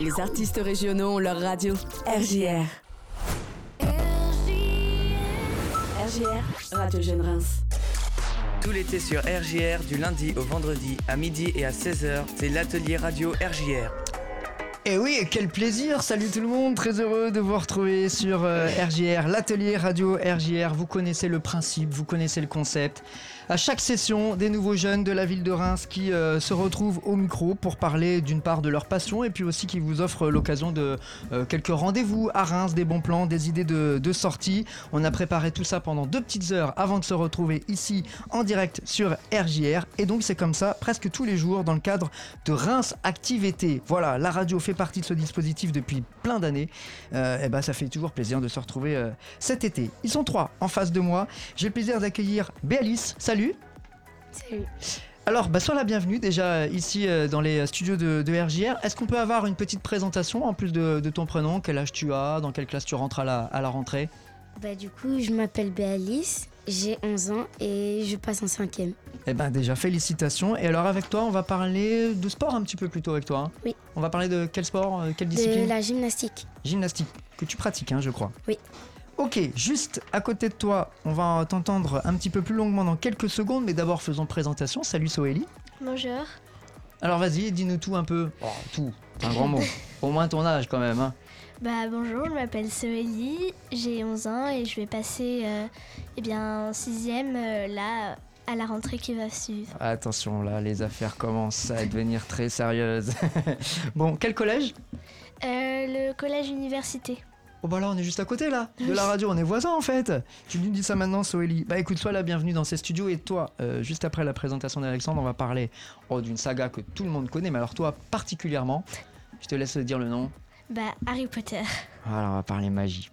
Les artistes régionaux ont leur radio. RJR. RJR, Radio Jeune Reims. Tout l'été sur RJR, du lundi au vendredi, à midi et à 16h, c'est l'atelier radio RJR. Et oui, quel plaisir Salut tout le monde, très heureux de vous retrouver sur euh, RJR, l'atelier radio RJR. Vous connaissez le principe, vous connaissez le concept. À chaque session, des nouveaux jeunes de la ville de Reims qui euh, se retrouvent au micro pour parler d'une part de leur passion et puis aussi qui vous offrent l'occasion de euh, quelques rendez-vous à Reims, des bons plans, des idées de, sortie. On a préparé tout ça pendant deux petites heures avant de se retrouver ici en direct sur RJR. Et donc c'est comme ça presque tous les jours dans le cadre de Reims Activité. Voilà, la radio fait partie de ce dispositif depuis plein d'années. Euh, et ben ça fait toujours plaisir de se retrouver cet été. Ils sont trois en face de moi. J'ai le plaisir d'accueillir Béalice. Salut. Salut. Alors, bah, sois la bienvenue déjà euh, ici euh, dans les studios de, de RJR. Est-ce qu'on peut avoir une petite présentation en plus de, de ton prénom? Quel âge tu as? Dans quelle classe tu rentres à la, à la rentrée? Bah du coup, je m'appelle Béalice, j'ai 11 ans et je passe en cinquième. Eh ben déjà, félicitations. Et alors avec toi, on va parler de sport un petit peu plus tôt avec toi. hein Oui. On va parler de quel sport, euh, quelle De discipline? la gymnastique. Gymnastique, que tu pratiques, hein, je crois. Oui. Ok, juste à côté de toi, on va t'entendre un petit peu plus longuement dans quelques secondes, mais d'abord faisons présentation. Salut Soélie. Bonjour. Alors vas-y, dis-nous tout un peu. Oh, tout, c'est un grand mot. Au moins ton âge quand même. Hein. Bah bonjour, je m'appelle Soélie, j'ai 11 ans et je vais passer euh, eh bien en sixième euh, là à la rentrée qui va suivre. Attention, là, les affaires commencent à devenir très sérieuses. bon, quel collège? Euh, le collège université. Oh bah là, on est juste à côté là, de la radio, on est voisins en fait. Tu nous dis ça maintenant, Soélie. Bah écoute, sois la bienvenue dans ces studios et toi, euh, juste après la présentation d'Alexandre, on va parler oh, d'une saga que tout le monde connaît, mais alors toi particulièrement. Je te laisse dire le nom. Bah Harry Potter. Voilà, on va parler magie.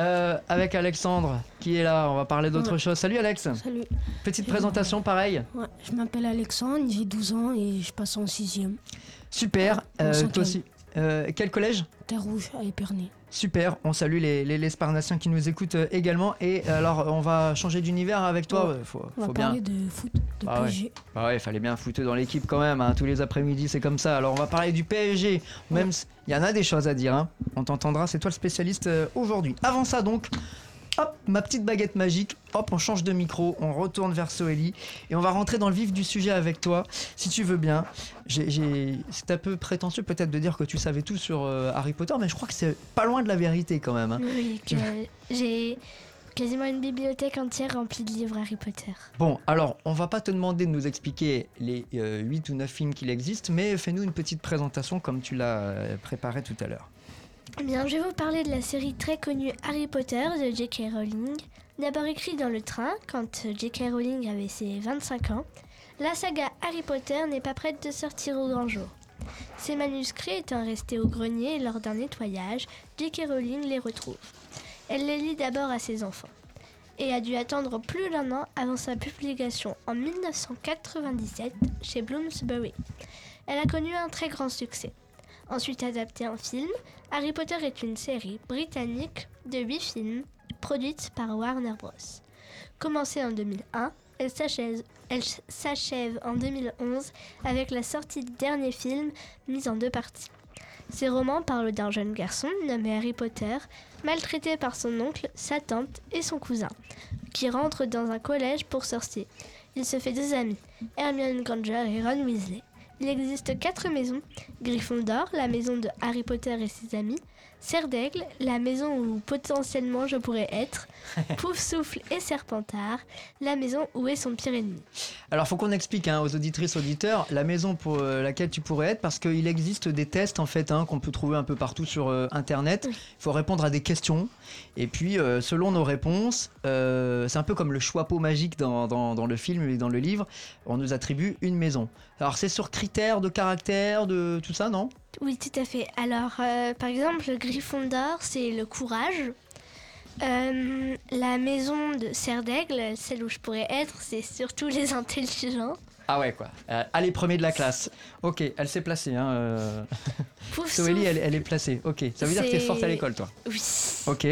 Euh, avec Alexandre qui est là, on va parler d'autre Ouais. chose. Salut Alex, Salut, petite présentation pareil. ouais, je m'appelle Alexandre, j'ai 12 ans et je passe en 6ème. Super, Euh, toi aussi. Euh, quel collège? Terre Rouge à Épernay. Super, on salue les, les, les Sparnassiens qui nous écoutent euh, également. Et alors, on va changer d'univers avec toi. Ouais. euh, Faut, On va bien. parler de foot, de Ah ouais. PSG. Bah ouais, fallait bien foutre dans l'équipe quand même. hein. Tous les après-midi, c'est comme ça. Alors, on va parler du PSG. Même il y en a des choses à dire. hein. On t'entendra, c'est toi le spécialiste euh, aujourd'hui. Avant ça, donc, hop, ma petite baguette magique. Hop, on change de micro, on retourne vers Soélie et on va rentrer dans le vif du sujet avec toi, si tu veux bien. C'est un peu prétentieux peut-être de dire que tu savais tout sur euh, Harry Potter, mais je crois que c'est pas loin de la vérité quand même. hein. Oui, j'ai quasiment une bibliothèque entière remplie de livres Harry Potter. Bon, alors, on va pas te demander de nous expliquer les 8 ou 9 films qu'il existe, mais fais-nous une petite présentation comme tu l'as euh, préparé tout à l'heure. Eh bien, je vais vous parler de la série très connue Harry Potter de J.K. Rowling. D'abord écrit dans le train, quand J.K. Rowling avait ses 25 ans, la saga Harry Potter n'est pas prête de sortir au grand jour. Ces manuscrits étant restés au grenier lors d'un nettoyage, J.K. Rowling les retrouve. Elle les lit d'abord à ses enfants et a dû attendre plus d'un an avant sa publication en 1997 chez Bloomsbury. Elle a connu un très grand succès. Ensuite adaptée en film, Harry Potter est une série britannique de 8 films produite par Warner Bros. Commencée en 2001, elle s'achève, en 2011 avec la sortie du dernier film mis en deux parties. Ces romans parlent d'un jeune garçon nommé Harry Potter, maltraité par son oncle, sa tante et son cousin, qui rentre dans un collège pour sorciers. Il se fait deux amis, Hermione Granger et Ron Weasley. Il existe quatre maisons Gryffondor, la maison de Harry Potter et ses amis, Serre d'Aigle, la maison où potentiellement je pourrais être, Pouf Souffle et Serpentard, la maison où est son pire ennemi. Alors, faut qu'on explique hein, aux auditrices, auditeurs, la maison pour euh, laquelle tu pourrais être, parce qu'il existe des tests en fait hein, qu'on peut trouver un peu partout sur euh, Internet. Il faut répondre à des questions, et puis euh, selon nos réponses, euh, c'est un peu comme le choix pot magique dans, dans- dans le film et dans le livre, on nous attribue une maison. Alors, c'est sur critères de caractère, de tout ça, non? Oui, tout à fait. Alors, euh, par exemple, le Gryffondor, c'est le courage. Euh, la maison de Serre d'Aigle, celle où je pourrais être, c'est surtout les intelligents. Ah ouais, quoi. Euh, allez, premier de la classe. Ok, elle s'est placée. Hein, euh... Soélie, elle, elle est placée. Ok, ça veut dire que t'es forte à l'école, toi. oui. Ok.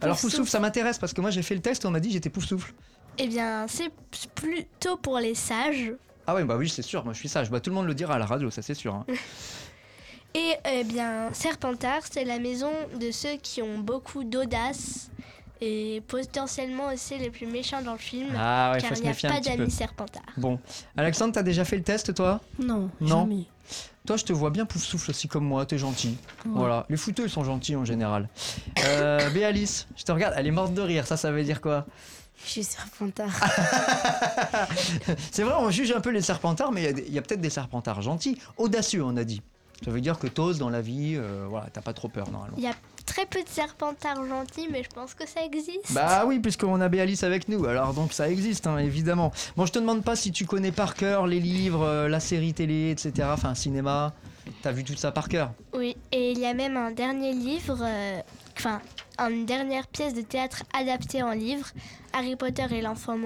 Alors, Pouf Souffle. ça m'intéresse parce que moi j'ai fait le test et on m'a dit j'étais Pouf Souffle. Eh bien, c'est plutôt pour les sages. Ah ouais, bah oui, c'est sûr, moi je suis sage. Bah, tout le monde le dira à la radio, ça c'est sûr. hein. Et eh bien, Serpentard, c'est la maison de ceux qui ont beaucoup d'audace et potentiellement aussi les plus méchants dans le film. Ah ouais, car faut il se n'y a pas petit peu. d'amis Serpentard. Bon, Alexandre, t'as déjà fait le test toi? Non, Non. jamais. Toi, je te vois bien pouf souffle aussi comme moi, t'es gentil. Ouais. Voilà, les fouteux, ils sont gentils en général. Euh, Béalice, je te regarde, elle est morte de rire, ça, ça veut dire quoi? Je suis serpentard. C'est vrai, on juge un peu les serpentards, mais il y a des- il y a, peut-être des serpentards gentils, audacieux, on a dit. Ça veut dire que t'oses dans la vie, euh, voilà, t'as pas trop peur normalement. Il y a très peu de Serpentards gentils, mais je pense que ça existe. Bah oui, puisqu'on a Béalice avec nous, alors donc ça existe, hein, évidemment. Bon, je te demande pas si tu connais par cœur les livres, euh, la série télé, etc., enfin cinéma. T'as vu tout ça par cœur Oui, et il y a même un dernier livre, euh, enfin, une dernière pièce de théâtre adaptée en livre, Harry Potter et l'enfant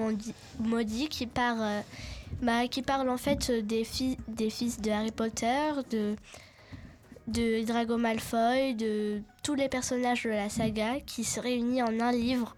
maudit, qui, part, euh, bah, qui parle en fait des, fi- des fils de Harry Potter, de, de Drago Malfoy, de tous les personnages de la saga qui se réunissent en un livre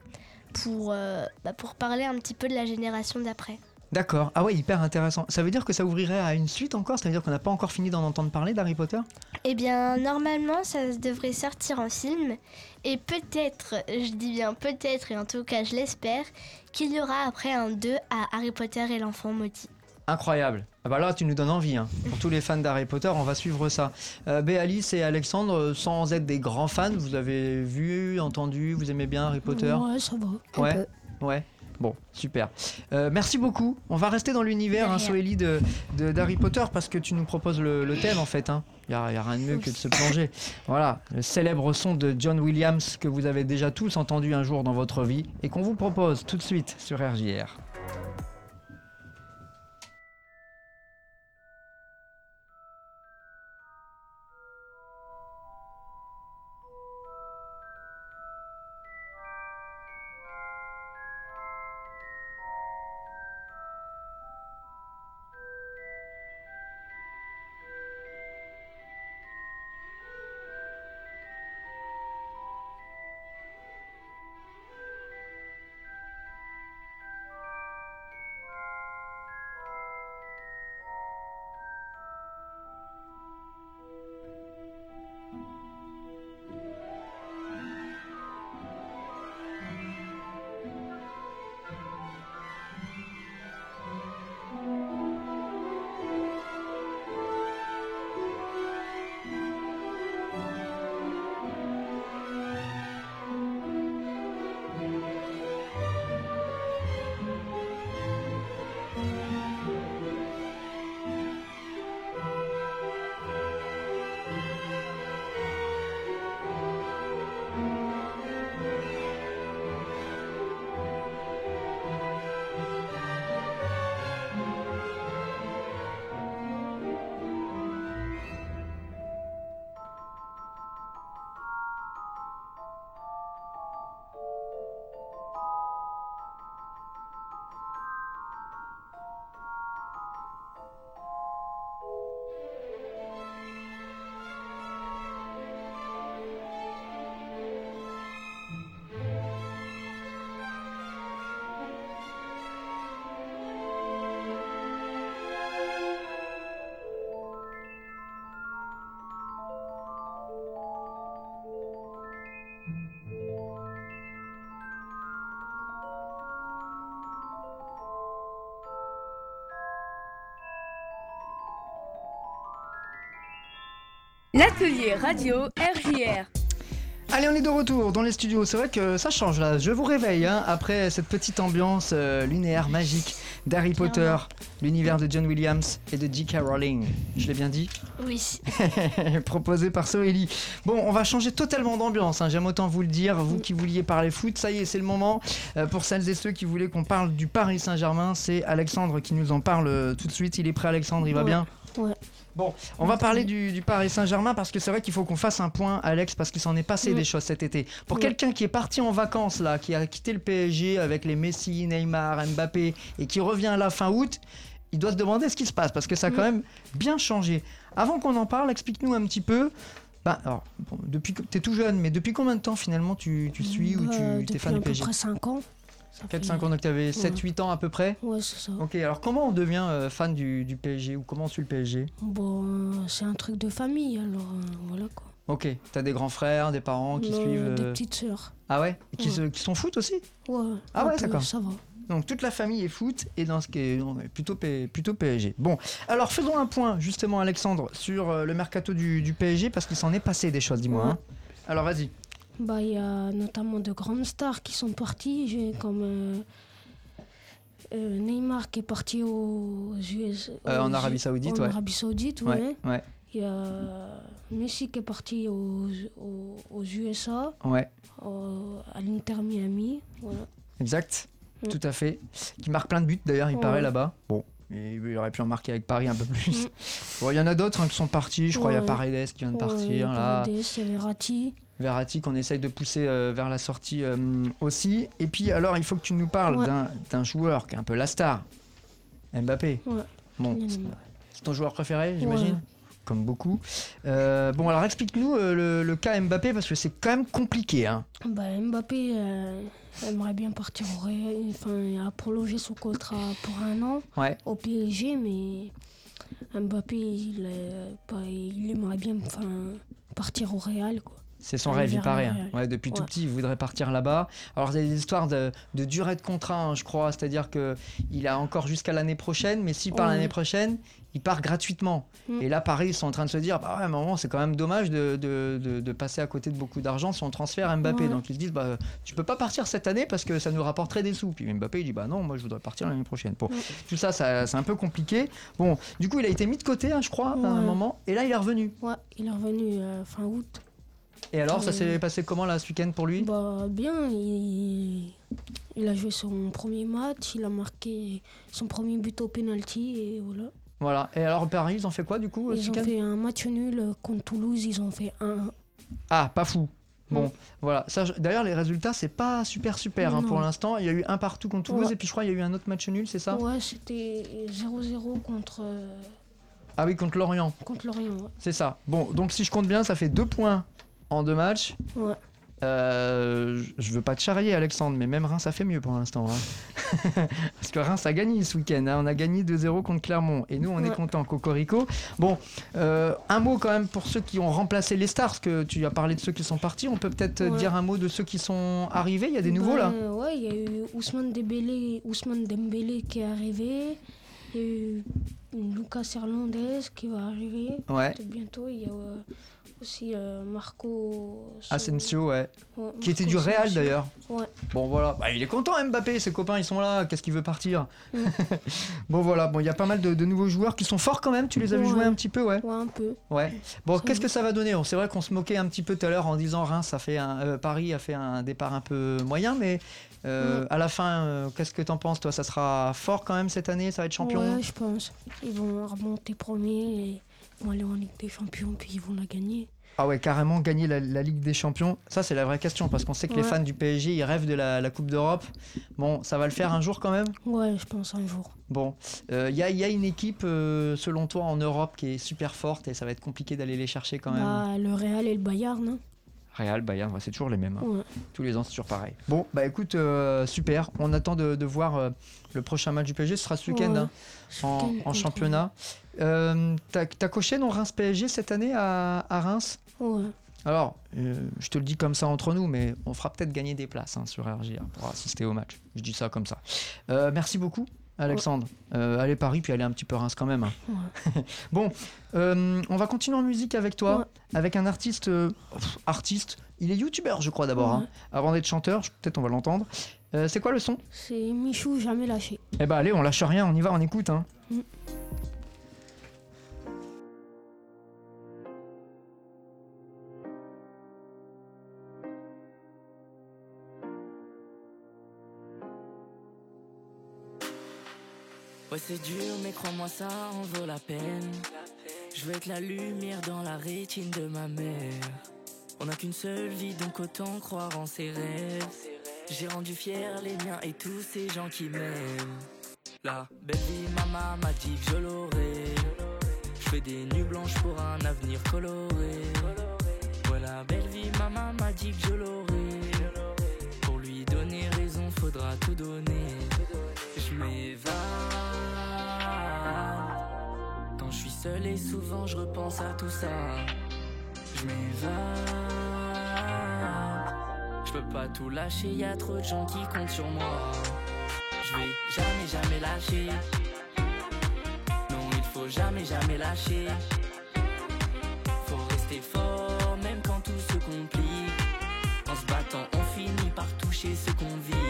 pour, euh, bah, pour parler un petit peu de la génération d'après. D'accord. Ah ouais, hyper intéressant. Ça veut dire que ça ouvrirait à une suite encore? Ça veut dire qu'on n'a pas encore fini d'en entendre parler d'Harry Potter? Eh bien, normalement, ça devrait sortir en film. Et peut-être, je dis bien peut-être, et en tout cas, je l'espère, qu'il y aura après un 2 à Harry Potter et l'enfant maudit. Incroyable. Ah bah là, tu nous donnes envie. hein. Pour tous les fans d'Harry Potter, on va suivre ça. Euh, Béalice et Alexandre, sans être des grands fans, vous avez vu, entendu, vous aimez bien Harry Potter Ouais, ça va. Ouais. Ouais. Bon, super. Euh, merci beaucoup. On va rester dans l'univers, hein. Soélie, de, d'Harry Potter, parce que tu nous proposes le, le thème, en fait. Il hein. n'y a, y a rien de mieux que de se plonger. Voilà, le célèbre son de John Williams que vous avez déjà tous entendu un jour dans votre vie et qu'on vous propose tout de suite sur RJR. L'atelier radio RJR. Allez, on est de retour dans les studios. C'est vrai que ça change là. Je vous réveille hein, après cette petite ambiance euh, lunaire magique d'Harry Potter, l'univers de John Williams et de J.K. Rowling. Je l'ai bien dit Oui, proposé par Soélie. Bon, on va changer totalement d'ambiance, hein, j'aime autant vous le dire. Vous qui vouliez parler foot, ça y est, c'est le moment. Euh, pour celles et ceux qui voulaient qu'on parle du Paris Saint-Germain, c'est Alexandre qui nous en parle euh, tout de suite. Il est prêt, Alexandre, il va Ouais. bien? Ouais. Bon, on va parler du, du Paris Saint-Germain parce que c'est vrai qu'il faut qu'on fasse un point, Alex, parce qu'il s'en est passé des choses cet été. Pour Ouais. quelqu'un qui est parti en vacances là, qui a quitté le PSG avec les Messi, Neymar, Mbappé et qui revient là fin août, il doit se demander ce qui se passe parce que ça a quand même bien changé. Avant qu'on en parle, explique-nous un petit peu. Bah, alors, bon, depuis que t'es tout jeune, mais depuis combien de temps finalement tu, tu suis ou Bah, tu es depuis fan à du peu PSG près 5 ans. Ça fait- 4-5 ans, donc tu avais 7-8 ans à peu près Ouais, c'est ça. Ok, alors comment on devient euh, fan du, du PSG ou comment on suit le PSG Bon, euh, c'est un truc de famille, alors euh, voilà quoi. Ok, t'as des grands frères, des parents qui Non, suivent. Des petites sœurs. Ah ouais? Et qui, Ouais. se- qui sont foot aussi? Ouais. Ah ouais, d'accord. Ça va. Donc toute la famille est foot et dans ce qui est plutôt, P- plutôt PSG. Bon, alors faisons un point justement Alexandre sur le mercato du, du PSG parce qu'il s'en est passé des choses, dis-moi. Ouais. hein. Alors vas-y. Bah, il y a notamment de grandes stars qui sont parties, j'ai comme euh, euh, Neymar qui est parti aux US. Euh, en aux- Arabie Saoudite, en ouais. Arabie Saoudite, Ouais, Il y a Messi qui est parti aux, aux, aux USA, ouais, à l'Inter Miami. Voilà. exact, Mm. tout à fait. Qui marque plein de buts d'ailleurs, il paraît là-bas. Bon. il aurait pu en marquer avec Paris un peu plus. Mm. Bon, il y en a d'autres hein, qui sont partis. Je crois il y a. Paredes qui vient de partir. Paredes, Verratti. Verratti qu'on essaye de pousser euh, vers la sortie euh, aussi. Et puis alors, il faut que tu nous parles Ouais. d'un- joueur qui est un peu la star. Mbappé. Ouais. Bon, Kylian c'est- ton joueur préféré, j'imagine Ouais. Comme beaucoup. Euh, bon, alors explique-nous le, le cas Mbappé parce que c'est quand même compliqué. Hein. Bah, Mbappé aimerait bien partir au Real, enfin, il a prolongé son contrat pour un an Ouais. au PSG, mais Mbappé, il, aimerait bien enfin, partir au Real. Quoi. C'est son Aller rêve, il paraît. hein. Ouais, depuis tout petit, il voudrait partir là-bas. Alors, il y a des histoires de, de durée de contrat, hein, je crois. C'est-à-dire qu'il a encore jusqu'à l'année prochaine, mais s'il part Ouais. l'année prochaine, il part gratuitement. Mm. Et là, Paris, ils sont en train de se dire bah ouais, c'est quand même dommage de, de- de- passer à côté de beaucoup d'argent si on transfère Mbappé. Donc, ils se disent bah, tu peux pas partir cette année parce que ça nous rapporterait des sous. Puis Mbappé, il dit bah non, moi, je voudrais partir l'année prochaine. Bon, tout ça, ça c'est un peu compliqué. Bon, du coup, il a été mis de côté, hein, je crois, à un moment. Et là, il est revenu. Ouais, il est revenu euh, fin août. Et alors, ça Euh, s'est passé comment là ce week-end pour lui? Bah, bien, il, il a joué son premier match, il a marqué son premier but au penalty et voilà. Voilà. Et alors Paris, ils ont fait quoi du coup euh, ce Ils ont fait un match nul euh, contre Toulouse, ils ont fait un. Ah, pas fou. Bon, voilà. D'ailleurs, les résultats, c'est pas super super hein, pour l'instant. Il y a eu un partout contre Toulouse Ouais. et puis je crois qu'il y a eu un autre match nul, c'est ça? Ouais, c'était 0-0 contre, euh, Ah oui, contre Lorient, contre Lorient. Ouais. c'est ça. Bon, donc si je compte bien, ça fait deux points en deux matchs. Ouais. Euh, je veux pas te charrier, Alexandre, mais même Reims, ça fait mieux pour l'instant. hein. Parce que Reims a gagné ce week-end. hein. On a gagné 2-0 contre Clermont. Et nous, on est content, Cocorico. Bon, euh, un mot quand même pour ceux qui ont remplacé les stars, parce que tu as parlé de ceux qui sont partis. On peut peut-être euh, Ouais. dire un mot de ceux qui sont arrivés. Il y a des nouveaux Bah, là Ouais, il y a eu Ousmane Dembélé, Ousmane Dembélé qui est arrivé. Il y a eu Lucas Hernandez qui va arriver Ouais. bientôt. Il y a euh, aussi euh, Marco Asensio, ouais. Ouais, Qui était du Real d'ailleurs. Ouais. Bon voilà, Bah, il est content Mbappé, ses copains ils sont là, qu'est-ce qu'il veut partir Mm. Bon voilà, bon il y a pas mal de, de nouveaux joueurs qui sont forts quand même, tu les as vu jouer un petit peu, ouais. Ouais, un peu. Ouais. Bon, Ça qu'est-ce que ça va donner? C'est vrai qu'on se moquait un petit peu tout à l'heure en disant Reims a fait un, euh, Paris a fait un départ un peu moyen, mais euh, à la fin, qu'est-ce que t'en penses toi? Ça sera fort quand même cette année, ça va être champion? Ouais, je pense. Ils vont remonter premier et vont aller en Ligue des Champions puis ils vont la gagner. Ah ouais, carrément gagner la, la Ligue des Champions. Ça c'est la vraie question parce qu'on sait que les fans du PSG ils rêvent de la, la Coupe d'Europe. Bon, ça va le faire un jour quand même? Ouais, je pense un jour. Bon, il y, a, y a une équipe, euh, selon toi, en Europe qui est super forte et ça va être compliqué d'aller les chercher quand même. Bah, le Real et le Bayern, non Real, Bayern, c'est toujours les mêmes. hein. Ouais. Tous les ans, c'est toujours pareil. Bon, bah écoute, euh, super. On attend de, de voir euh, le prochain match du PSG. Ce sera ce week-end Ouais. hein, en, championnat. Euh, T'as as coché non Reims PSG cette année à, à Reims? Ouais. Alors, euh, je te le dis comme ça entre nous, mais on fera peut-être gagner des places hein, sur RGR pour assister au match. Je dis ça comme ça. Euh, merci beaucoup. Alexandre, Euh, allez Paris puis allez un petit peu Reims quand même. hein. Ouais. bon, euh, on va continuer en musique avec toi, Ouais. avec un artiste, euh, pff, artiste. Il est youtubeur, je crois d'abord, Ouais. hein, avant d'être chanteur. Peut-être on va l'entendre. C'est quoi le son? C'est Michou, jamais lâché. Eh ben allez, on lâche rien, on y va, on écoute. Hein. Mm. C'est dur mais crois-moi ça en vaut la peine. Je veux être la lumière dans la rétine de ma mère. On n'a qu'une seule vie donc autant croire en ses rêves. J'ai rendu fier les miens et tous ces gens qui m'aiment. La belle vie maman m'a dit que je l'aurais. Je fais des nuits blanches pour un avenir coloré. Ouais la belle vie maman m'a dit que je l'aurais. Pour lui donner raison faudra tout tout donner. Je m'évade. Quand je suis seul et souvent je repense à tout ça. Je m'évade. Je peux pas tout lâcher, y a trop de gens qui comptent sur moi. Je vais jamais, jamais lâcher. Non, il faut jamais, jamais lâcher. Faut rester fort, même quand tout se complique. En se battant, on finit par toucher ce qu'on vise.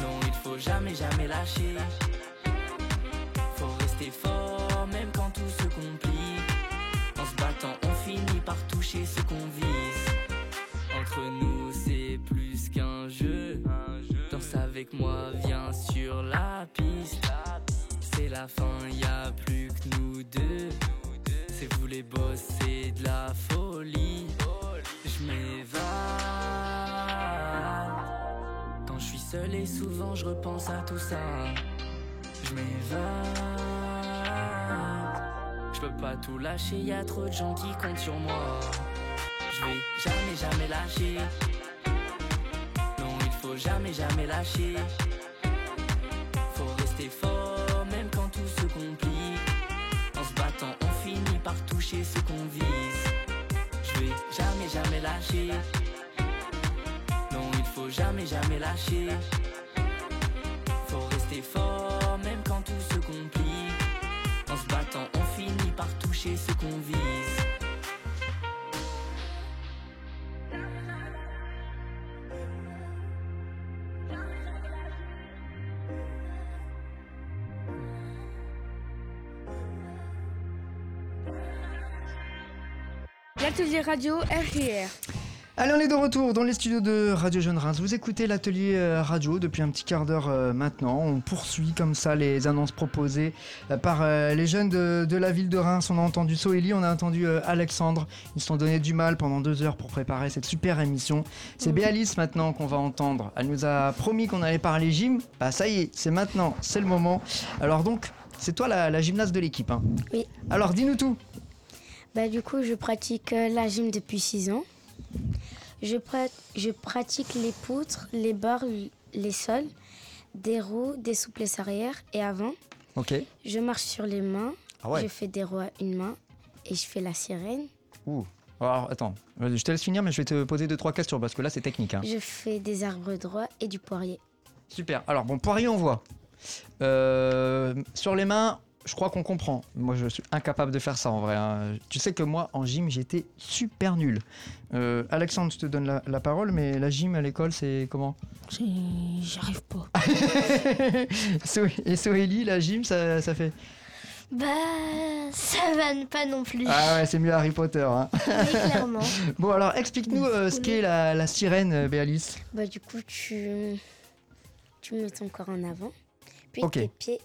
Non, il faut jamais, jamais lâcher. Faut rester fort, même quand tout se complique. En se battant, on finit par toucher ce qu'on vise. Entre nous, c'est plus qu'un jeu. Danse avec moi, viens sur la piste. C'est la fin, y a plus que nous deux. C'est vous les boss, souvent je repense à tout ça. Je m'évade. Je peux pas tout lâcher, y a trop de gens qui comptent sur moi. Je vais jamais, jamais lâcher. Non, il faut jamais, jamais lâcher. Faut rester fort, même quand tout se complique. En se battant, on finit par toucher ce qu'on vise. Je vais jamais, jamais lâcher. Non, il faut jamais, jamais lâcher. Rester fort, même quand tout se complique. En se battant, on finit par toucher ce qu'on vise. L'atelier radio RJR. Allez, on est de retour dans les studios de Radio Jeune Reims. Vous écoutez l'atelier euh, radio depuis un petit quart d'heure euh, maintenant. On poursuit comme ça les annonces proposées euh, par les jeunes de, de la ville de Reims. On a entendu Soélie, on a entendu Alexandre. Ils se sont donné du mal pendant deux heures pour préparer cette super émission. C'est Béalice maintenant qu'on va entendre. Elle nous a promis qu'on allait parler gym. Bah ça y est, c'est maintenant, c'est le moment. Alors donc, c'est toi la, la gymnaste de l'équipe. hein Oui. Alors dis-nous tout. Bah, du coup, je pratique la gym depuis 6 ans. Je, pra- je pratique les poutres, les barres, les sols, des roues, des souplesses arrière et avant. Ok. Je marche sur les mains. Ah ouais. Je fais des roues à une main et je fais la sirène. Ouh. Alors attends, je te laisse finir, mais je vais te poser deux trois questions parce que là c'est technique. hein. Je fais des arbres droits et du poirier. Super. Alors bon, poirier on voit. Euh, sur les mains, je crois qu'on comprend. Moi je suis incapable de faire ça en vrai. hein. Tu sais que moi en gym j'étais super nul. Euh, Alexandre, je te donne la, la parole, mais la gym à l'école c'est comment? J'arrive pas. Et Soélie, la gym ça, ça fait? Bah, ça va pas non plus. Ah ouais, c'est mieux Harry Potter. hein. Clairement. Bon alors explique-nous euh, ce qu'est la, la sirène, euh, Béalice. Bah, du coup, tu, tu mets ton corps en avant. Puis Ok. tes pieds,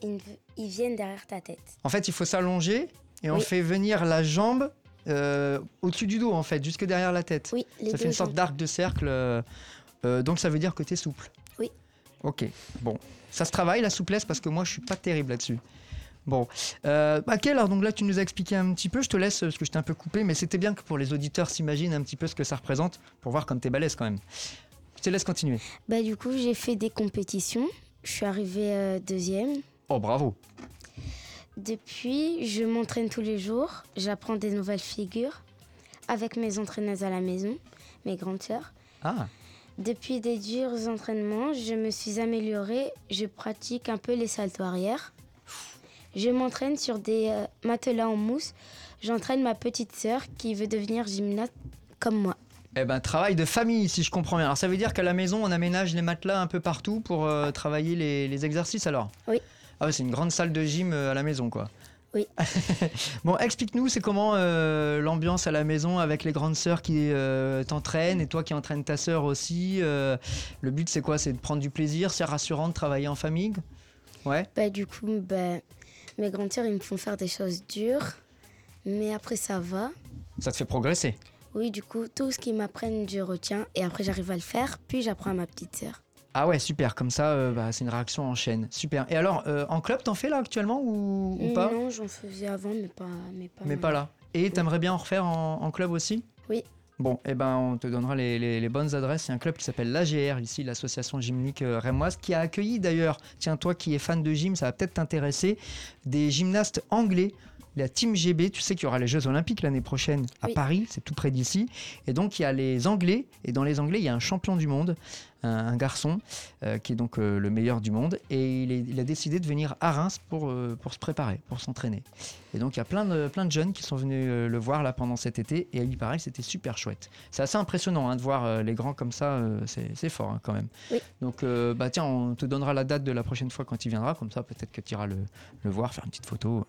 ils, viennent derrière ta tête. En fait, il faut s'allonger et on Oui. fait venir la jambe euh, au-dessus du dos, en fait, jusque derrière la tête. Oui, les ça deux fait une sorte d'arc de cercle. euh, euh, donc ça veut dire que tu es souple. Oui. Ok, bon. Ça se travaille, la souplesse, parce que moi, je suis pas terrible là-dessus. Bon. Euh, ok, alors donc là, tu nous as expliqué un petit peu. Je te laisse, parce que je t'ai un peu coupé, mais c'était bien que pour les auditeurs s'imaginent un petit peu ce que ça représente, pour voir comme t'es balèze quand même. Je te laisse continuer. Bah, du coup, j'ai fait des compétitions. Je suis arrivée deuxième. Oh, bravo. Depuis, je m'entraîne tous les jours. J'apprends des nouvelles figures avec mes entraîneuses à la maison, mes grandes sœurs. Ah, Depuis des durs entraînements, je me suis améliorée. Je pratique un peu les saltos arrière. Je m'entraîne sur des euh, matelas en mousse. J'entraîne ma petite sœur qui veut devenir gymnaste comme moi. Eh ben, travail de famille, si je comprends bien. Alors, ça veut dire qu'à la maison, on aménage les matelas un peu partout pour euh, travailler les, les exercices, alors? Oui. Ah ouais, c'est une grande salle de gym euh, à la maison, quoi. Oui. bon, explique-nous, c'est comment euh, l'ambiance à la maison avec les grandes sœurs qui euh, t'entraînent et toi qui entraînes ta sœur aussi. euh, le but, c'est quoi? C'est de prendre du plaisir, c'est rassurant de travailler en famille? Ouais. Bah, du coup, bah, mes grandes sœurs, ils me font faire des choses dures. Mais après, ça va. Ça te fait progresser? Oui, du coup, tout ce qu'ils m'apprennent, je retiens. Et après, j'arrive à le faire. Puis, j'apprends à ma petite sœur. Ah ouais, super. Comme ça, euh, bah, c'est une réaction en chaîne. Super. Et alors, euh, en club, t'en fais là actuellement ou, ou pas Non, j'en faisais avant, mais pas, mais pas, Mais pas là. Et t'aimerais bien en refaire en, en club aussi? Oui. Bon, eh ben, on te donnera les, les- les bonnes adresses. Il y a un club qui s'appelle l'AGR, ici, l'association gymnique euh, rémoise, qui a accueilli d'ailleurs, tiens, toi qui es fan de gym, ça va peut-être t'intéresser, des gymnastes anglais. La Team GB, tu sais qu'il y aura les Jeux Olympiques l'année prochaine à Oui. Paris, c'est tout près d'ici. Et donc, il y a les Anglais, et dans les Anglais, il y a un champion du monde, un, un garçon, euh, qui est donc euh, le meilleur du monde. Et il, est- il a décidé de venir à Reims pour, euh, pour se préparer, pour s'entraîner. Et donc, il y a plein de, plein de jeunes qui sont venus le voir là pendant cet été. Et il paraît que c'était super chouette. C'est assez impressionnant hein, de voir les grands comme ça. c'est fort hein, quand même. Oui. Donc, bah, tiens, on te donnera la date de la prochaine fois quand il viendra. Comme ça, peut-être que tu iras le, le voir, faire une petite photo,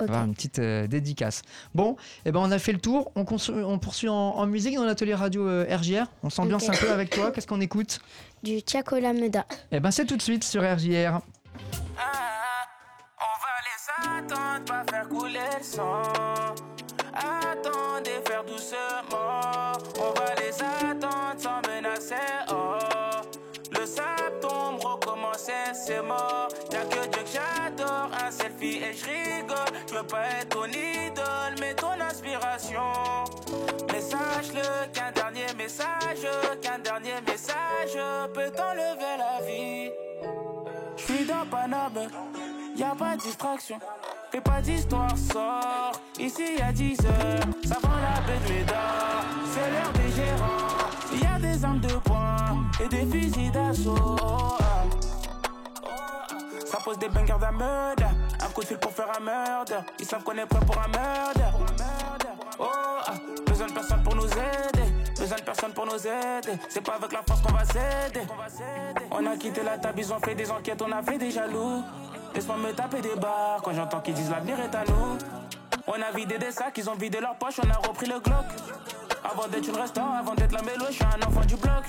Ok. avoir une petite dédicace. Bon, eh ben, on a fait le tour. On, poursuit en, en musique dans l'atelier radio euh, RJR. On s'ambiance un peu avec toi. Qu'est-ce qu'on écoute? Du Tiakola Meda. Eh ben, c'est tout de suite sur RJR. On va les attendre, pas faire couler le sang. Attendez, faire doucement. On va les attendre sans menacer. Oh. Le sable tombe, recommencer, c'est mort. Y'a que Dieu que j'adore, un selfie et je rigole. Je veux pas être ton idole, mais ton inspiration. Sache-le qu'un dernier message, qu'un dernier message peut t'enlever la vie? Je suis dans Paname, y a pas de distraction. Fais pas d'histoire, sort. Ici y a 10 heures, ça vend la baie de. C'est l'heure des gérants. Y a des armes de poing et des fusils d'assaut. Ça pose des bangers d'un meurtre. Un coup de fil pour faire un meurtre. Ils savent qu'on est prêt pour un meurtre. Oh, ah. Besoin de personne pour nous aider. Besoin de personne pour nous aider. C'est pas avec la force qu'on va s'aider. On a quitté la table, ils ont fait des enquêtes, on a fait des jaloux. Laisse-moi me taper des barres quand j'entends qu'ils disent l'avenir est à nous. On a vidé des sacs, ils ont vidé leurs poches, on a repris le Glock. Avant d'être une restaurant, avant d'être la mélo, je suis un enfant du bloc.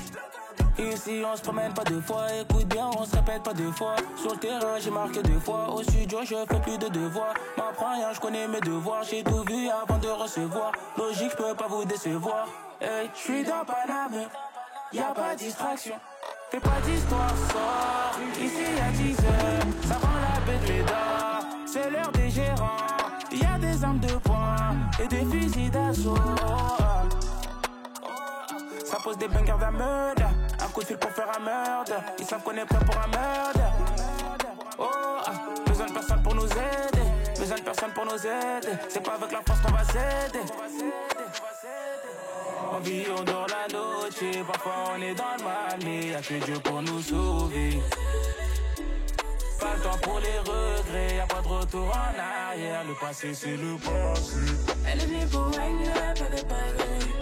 Ici on se promène pas deux fois, écoute bien, on se répète pas deux fois. Sur le terrain j'ai marqué deux fois, au studio je fais plus de devoirs. M'apprends rien, je connais mes devoirs, j'ai tout vu avant de recevoir. Logique, je peux pas vous décevoir. Hey, je suis dans Paname, y a pas de distraction. Fais pas d'histoire, sort. Ici y'a 10 heures, ça rend la Médard. C'est l'heure des gérants, y a des armes de poing et des fusils d'assaut. Ça pose des bangers d'un meurtre. Un coup de fil pour faire un meurtre. Ils savent qu'on est prêt pour un meurtre. Oh, ah, besoin de personne pour nous aider. Besoin de personne pour nous aider. C'est pas avec la force qu'on va s'aider. On vit, on dort la noche. Parfois on est dans le mal, mais y'a que Dieu pour nous sauver. Pas le temps pour les regrets, y'a pas de retour en arrière. Le passé, c'est le passé. Elle est venue pour pas de pagaille.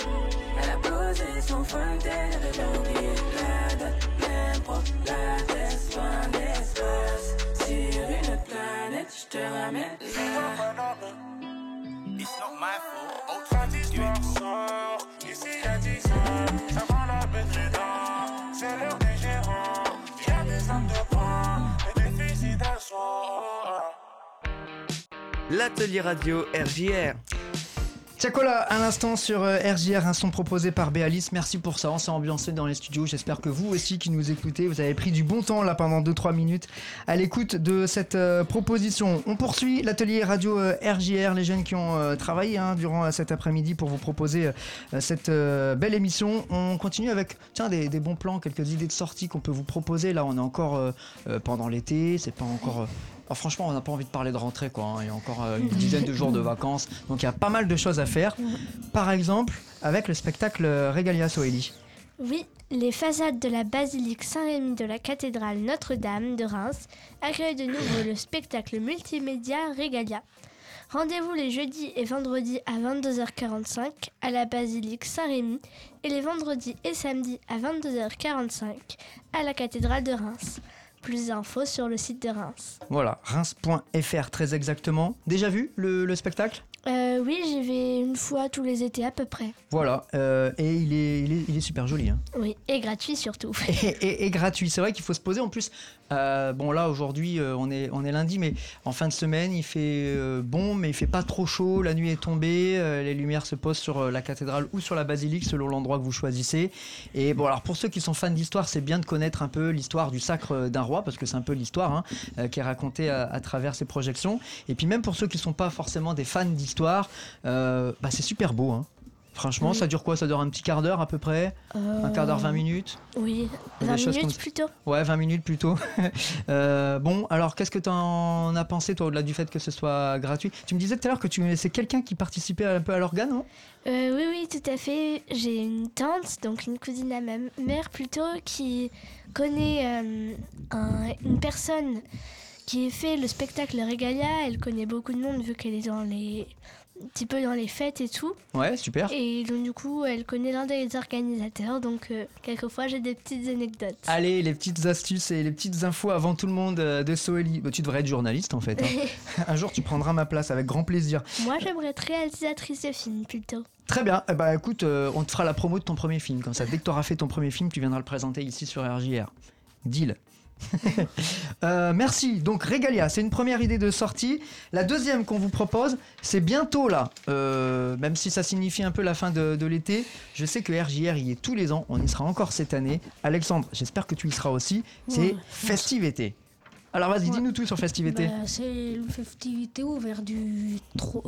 Elle a posé son fontaine, elle avait oublié la date, même pas la tête, loin d'espace. Sur une planète, je te ramène là. It's not my fault. Autre d'histoire sort. Ici y'a 10 heures. Ça prend la baie de dents. C'est l'heure des gérants. Y'a des armes de poing et des fusils d'assaut. L'atelier radio RJR. Tiakola, à l'instant sur euh, RJR, un son proposé par Béalis. Merci pour ça. On s'est ambiancé dans les studios. J'espère que vous aussi qui nous écoutez, vous avez pris du bon temps là pendant 2-3 minutes à l'écoute de cette euh, proposition. On poursuit l'atelier radio euh, RJR, les jeunes qui ont euh, travaillé hein, durant euh, cet après-midi pour vous proposer euh, cette euh, belle émission. On continue avec tiens, des, des bons plans, quelques idées de sortie qu'on peut vous proposer. Là, on est encore euh, euh, pendant l'été. C'est pas encore. Euh, ah, franchement, on n'a pas envie de parler de rentrée, quoi. hein. Il y a encore euh, une dizaine de jours de vacances, donc il y a pas mal de choses à faire. Par exemple, avec le spectacle euh, Regalia Soeli. Oui, les façades de la basilique Saint-Rémy de la cathédrale Notre-Dame de Reims accueillent de nouveau le spectacle multimédia Regalia. Rendez-vous les jeudis et vendredis à 22h45 à la basilique Saint-Rémy et les vendredis et samedis à 22h45 à la cathédrale de Reims. Plus d'infos sur le site de Reims. Voilà, reims.fr très exactement. Déjà vu le, le spectacle? Euh, oui, j'y vais une fois tous les étés à peu près. Voilà, euh, et il est, il est, il est super joli. hein. Oui, et gratuit surtout. et, et- et gratuit. C'est vrai qu'il faut se poser. En plus, euh, bon là aujourd'hui on est on est lundi, mais en fin de semaine il fait bon, mais il fait pas trop chaud. La nuit est tombée, les lumières se posent sur la cathédrale ou sur la basilique selon l'endroit que vous choisissez. Et bon alors pour ceux qui sont fans d'histoire, c'est bien de connaître un peu l'histoire du sacre d'un roi parce que c'est un peu l'histoire hein, qui est racontée à, à travers ces projections. Et puis même pour ceux qui sont pas forcément des fans d'histoire, euh, bah, c'est super beau. hein. Franchement, Oui. ça dure quoi? Ça dure un petit quart d'heure à peu près? Un quart d'heure, 20 minutes? Oui, Des 20 choses comme minutes plutôt. Ouais, 20 minutes plutôt. Euh, bon, alors qu'est-ce que tu en as pensé, toi, au-delà du fait que ce soit gratuit? Tu me disais tout à l'heure que tu c'est quelqu'un qui participait un peu à l'organe, non? Euh, oui, oui, tout à fait. J'ai une tante, donc une cousine à ma mère plutôt, qui connaît euh, un- une personne qui fait le spectacle Regalia. Elle connaît beaucoup de monde vu qu'elle est dans les petit peu dans les fêtes et tout. Ouais, super. Et donc du coup, elle connaît l'un des organisateurs. Donc euh, quelquefois, j'ai des petites anecdotes. Allez, les petites astuces et les petites infos avant tout le monde euh, de Soeli. Bah, tu devrais être journaliste en fait. hein. un jour, tu prendras ma place avec grand plaisir. Moi, j'aimerais être réalisatrice de film plutôt. Très bien. Eh bah, écoute, euh, on te fera la promo de ton premier film. Comme ça, dès que tu auras fait ton premier film, tu viendras le présenter ici sur RJR. Deal. Euh, merci. Donc Regalia, c'est une première idée de sortie. La deuxième qu'on vous propose, c'est bientôt là. Euh, même si ça signifie un peu la fin de, de l'été, je sais que RJR y est tous les ans. On y sera encore cette année. Alexandre, j'espère que tu y seras aussi. C'est Ouais. Festive été. Alors vas-y, dis-nous tout sur Festive été. Bah, c'est une festivité ouverte du,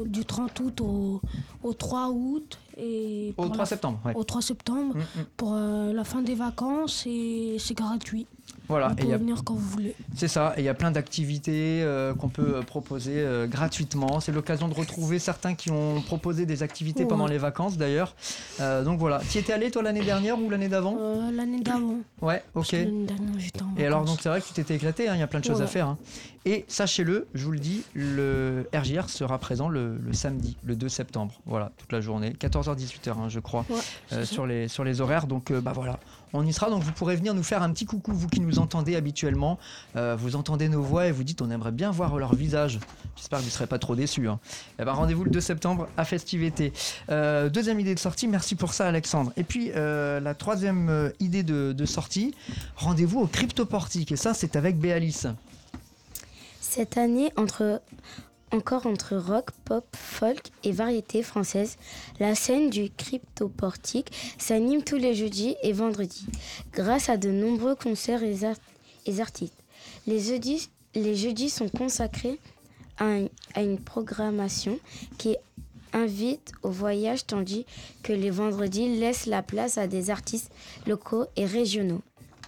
du 30 août au, au 3 août. Et Au pour 3 la- septembre. ouais. Au 3 septembre. Mm, mm. Pour euh, la fin des vacances et c'est gratuit. Voilà. Vous Et il y pouvez a venir quand vous voulez. C'est ça, et il y a plein d'activités euh, qu'on peut euh, proposer euh, gratuitement. C'est l'occasion de retrouver certains qui ont proposé des activités Ouais. pendant les vacances d'ailleurs. Donc voilà. Tu étais allé toi l'année dernière ou l'année d'avant? L'année d'avant. Ouais, ok. L'année dernière, j'étais en Et alors vacances. donc c'est vrai que tu t'étais éclaté, hein, il y a plein de choses à faire. hein. Et sachez-le, je vous le dis, le RJR sera présent le, le samedi, le 2 septembre. Voilà, toute la journée, 14h-18h hein, je crois, Ouais, sur, les, sur les horaires. Donc bah voilà, on y sera. Donc vous pourrez venir nous faire un petit coucou, vous qui nous entendez habituellement. Euh, vous entendez nos voix et vous dites on aimerait bien voir leur visage. J'espère que vous ne serez pas trop déçus. hein. Eh ben, rendez-vous le 2 septembre à Festivité. Euh, deuxième idée de sortie, merci pour ça Alexandre. Et puis euh, la troisième idée de, de sortie, rendez-vous au Cryptoportique. Et ça c'est avec Béalice. Cette année, entre, encore entre rock, pop, folk et variété française, la scène du cryptoportique s'anime tous les jeudis et vendredis, grâce à de nombreux concerts et, ar- et artistes. Les jeudis, sont consacrés à une programmation qui invite au voyage, tandis que les vendredis laissent la place à des artistes locaux et régionaux.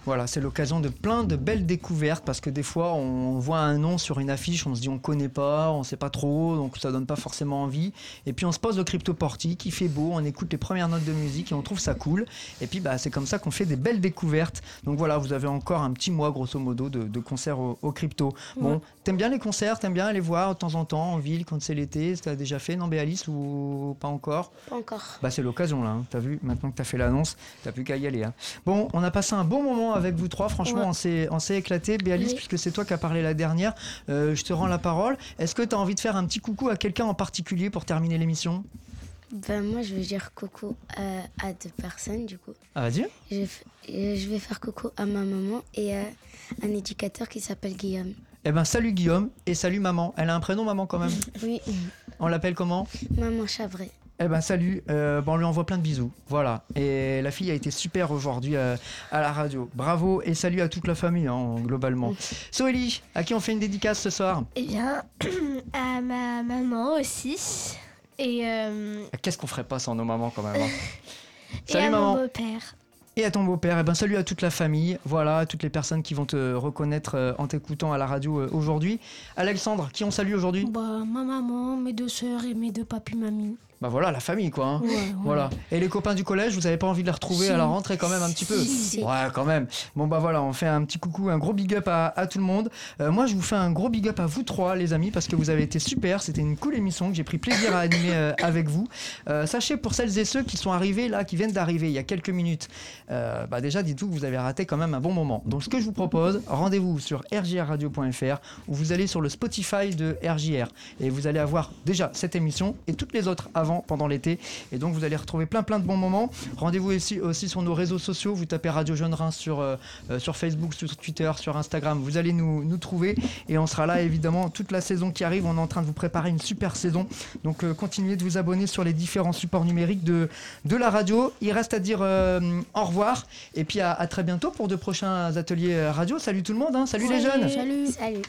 Voilà, c'est l'occasion de plein de belles découvertes parce que des fois on voit un nom sur une affiche, on se dit on connaît pas, on sait pas trop, donc ça donne pas forcément envie. Et puis on se pose au cryptoportique, il fait beau, on écoute les premières notes de musique et on trouve ça cool. Et puis bah, c'est comme ça qu'on fait des belles découvertes. Donc voilà, vous avez encore un petit mois grosso modo de, de concerts au, au crypto. Bon, t'aimes bien les concerts, t'aimes bien aller voir de temps en temps en ville quand c'est l'été, t'as déjà fait, non Béalice ou pas encore? Pas encore. bah c'est l'occasion là, hein. t'as vu, maintenant que t'as fait l'annonce, t'as plus qu'à y aller. hein. Bon, on a passé un bon moment avec vous trois, franchement Ouais. on s'est éclaté. Béalice, Oui. puisque c'est toi qui as parlé la dernière, euh, je te rends la parole. Est-ce que tu as envie de faire un petit coucou à quelqu'un en particulier pour terminer l'émission? Ben, moi, je vais dire coucou à, à deux personnes, du coup. Ah vas-y Je, vais f- euh, je vais faire coucou à ma maman et à un éducateur qui s'appelle Guillaume. Eh ben salut Guillaume et salut maman. Elle a un prénom maman quand même? Oui, On l'appelle comment? Maman Chavray. Eh ben salut, Euh, bon, on lui envoie plein de bisous. Voilà. Et la fille a été super aujourd'hui euh, à la radio. Bravo et salut à toute la famille hein, globalement. Soélie, à qui on fait une dédicace ce soir? Eh bien, à ma maman aussi. Et, euh, Qu'est-ce qu'on ferait pas sans nos mamans quand même hein? Et Salut à maman. mon beau-père. Et à ton beau-père, et ben salut à toute la famille, voilà, à toutes les personnes qui vont te reconnaître euh, en t'écoutant à la radio euh, aujourd'hui. Alexandre, qui on salue aujourd'hui? Bah, ma maman, mes deux sœurs et mes deux papis mamies. Bah voilà, la famille quoi. hein. Ouais, ouais. Voilà. Et les copains du collège, vous avez pas envie de les retrouver Si. à la rentrée quand même un petit peu? Si. Ouais, quand même. Bon bah voilà, on fait un petit coucou, un gros big up à, à tout le monde. Euh, moi, je vous fais un gros big up à vous trois, les amis, parce que vous avez été super. C'était une cool émission que j'ai pris plaisir à animer euh, avec vous. Euh, sachez pour celles et ceux qui sont arrivés là, qui viennent d'arriver il y a quelques minutes, euh, bah déjà dites-vous que vous avez raté quand même un bon moment. Donc ce que je vous propose, rendez-vous sur rjrradio.fr où vous allez sur le Spotify de RJR et vous allez avoir déjà cette émission et toutes les autres avant pendant l'été. Et donc vous allez retrouver plein plein de bons moments. Rendez-vous aussi, aussi sur nos réseaux sociaux. Vous tapez Radio Jeune Reims sur, euh, euh, sur Facebook, sur Twitter, sur Instagram. Vous allez nous, nous trouver et on sera là évidemment toute la saison qui arrive. On est en train de vous préparer une super saison. Donc continuez de vous abonner sur les différents supports numériques de, de la radio. Il reste à dire euh, au et puis à, à très bientôt pour de prochains ateliers euh, radio. Salut tout le monde, hein. salut les jeunes. Salut. Salut.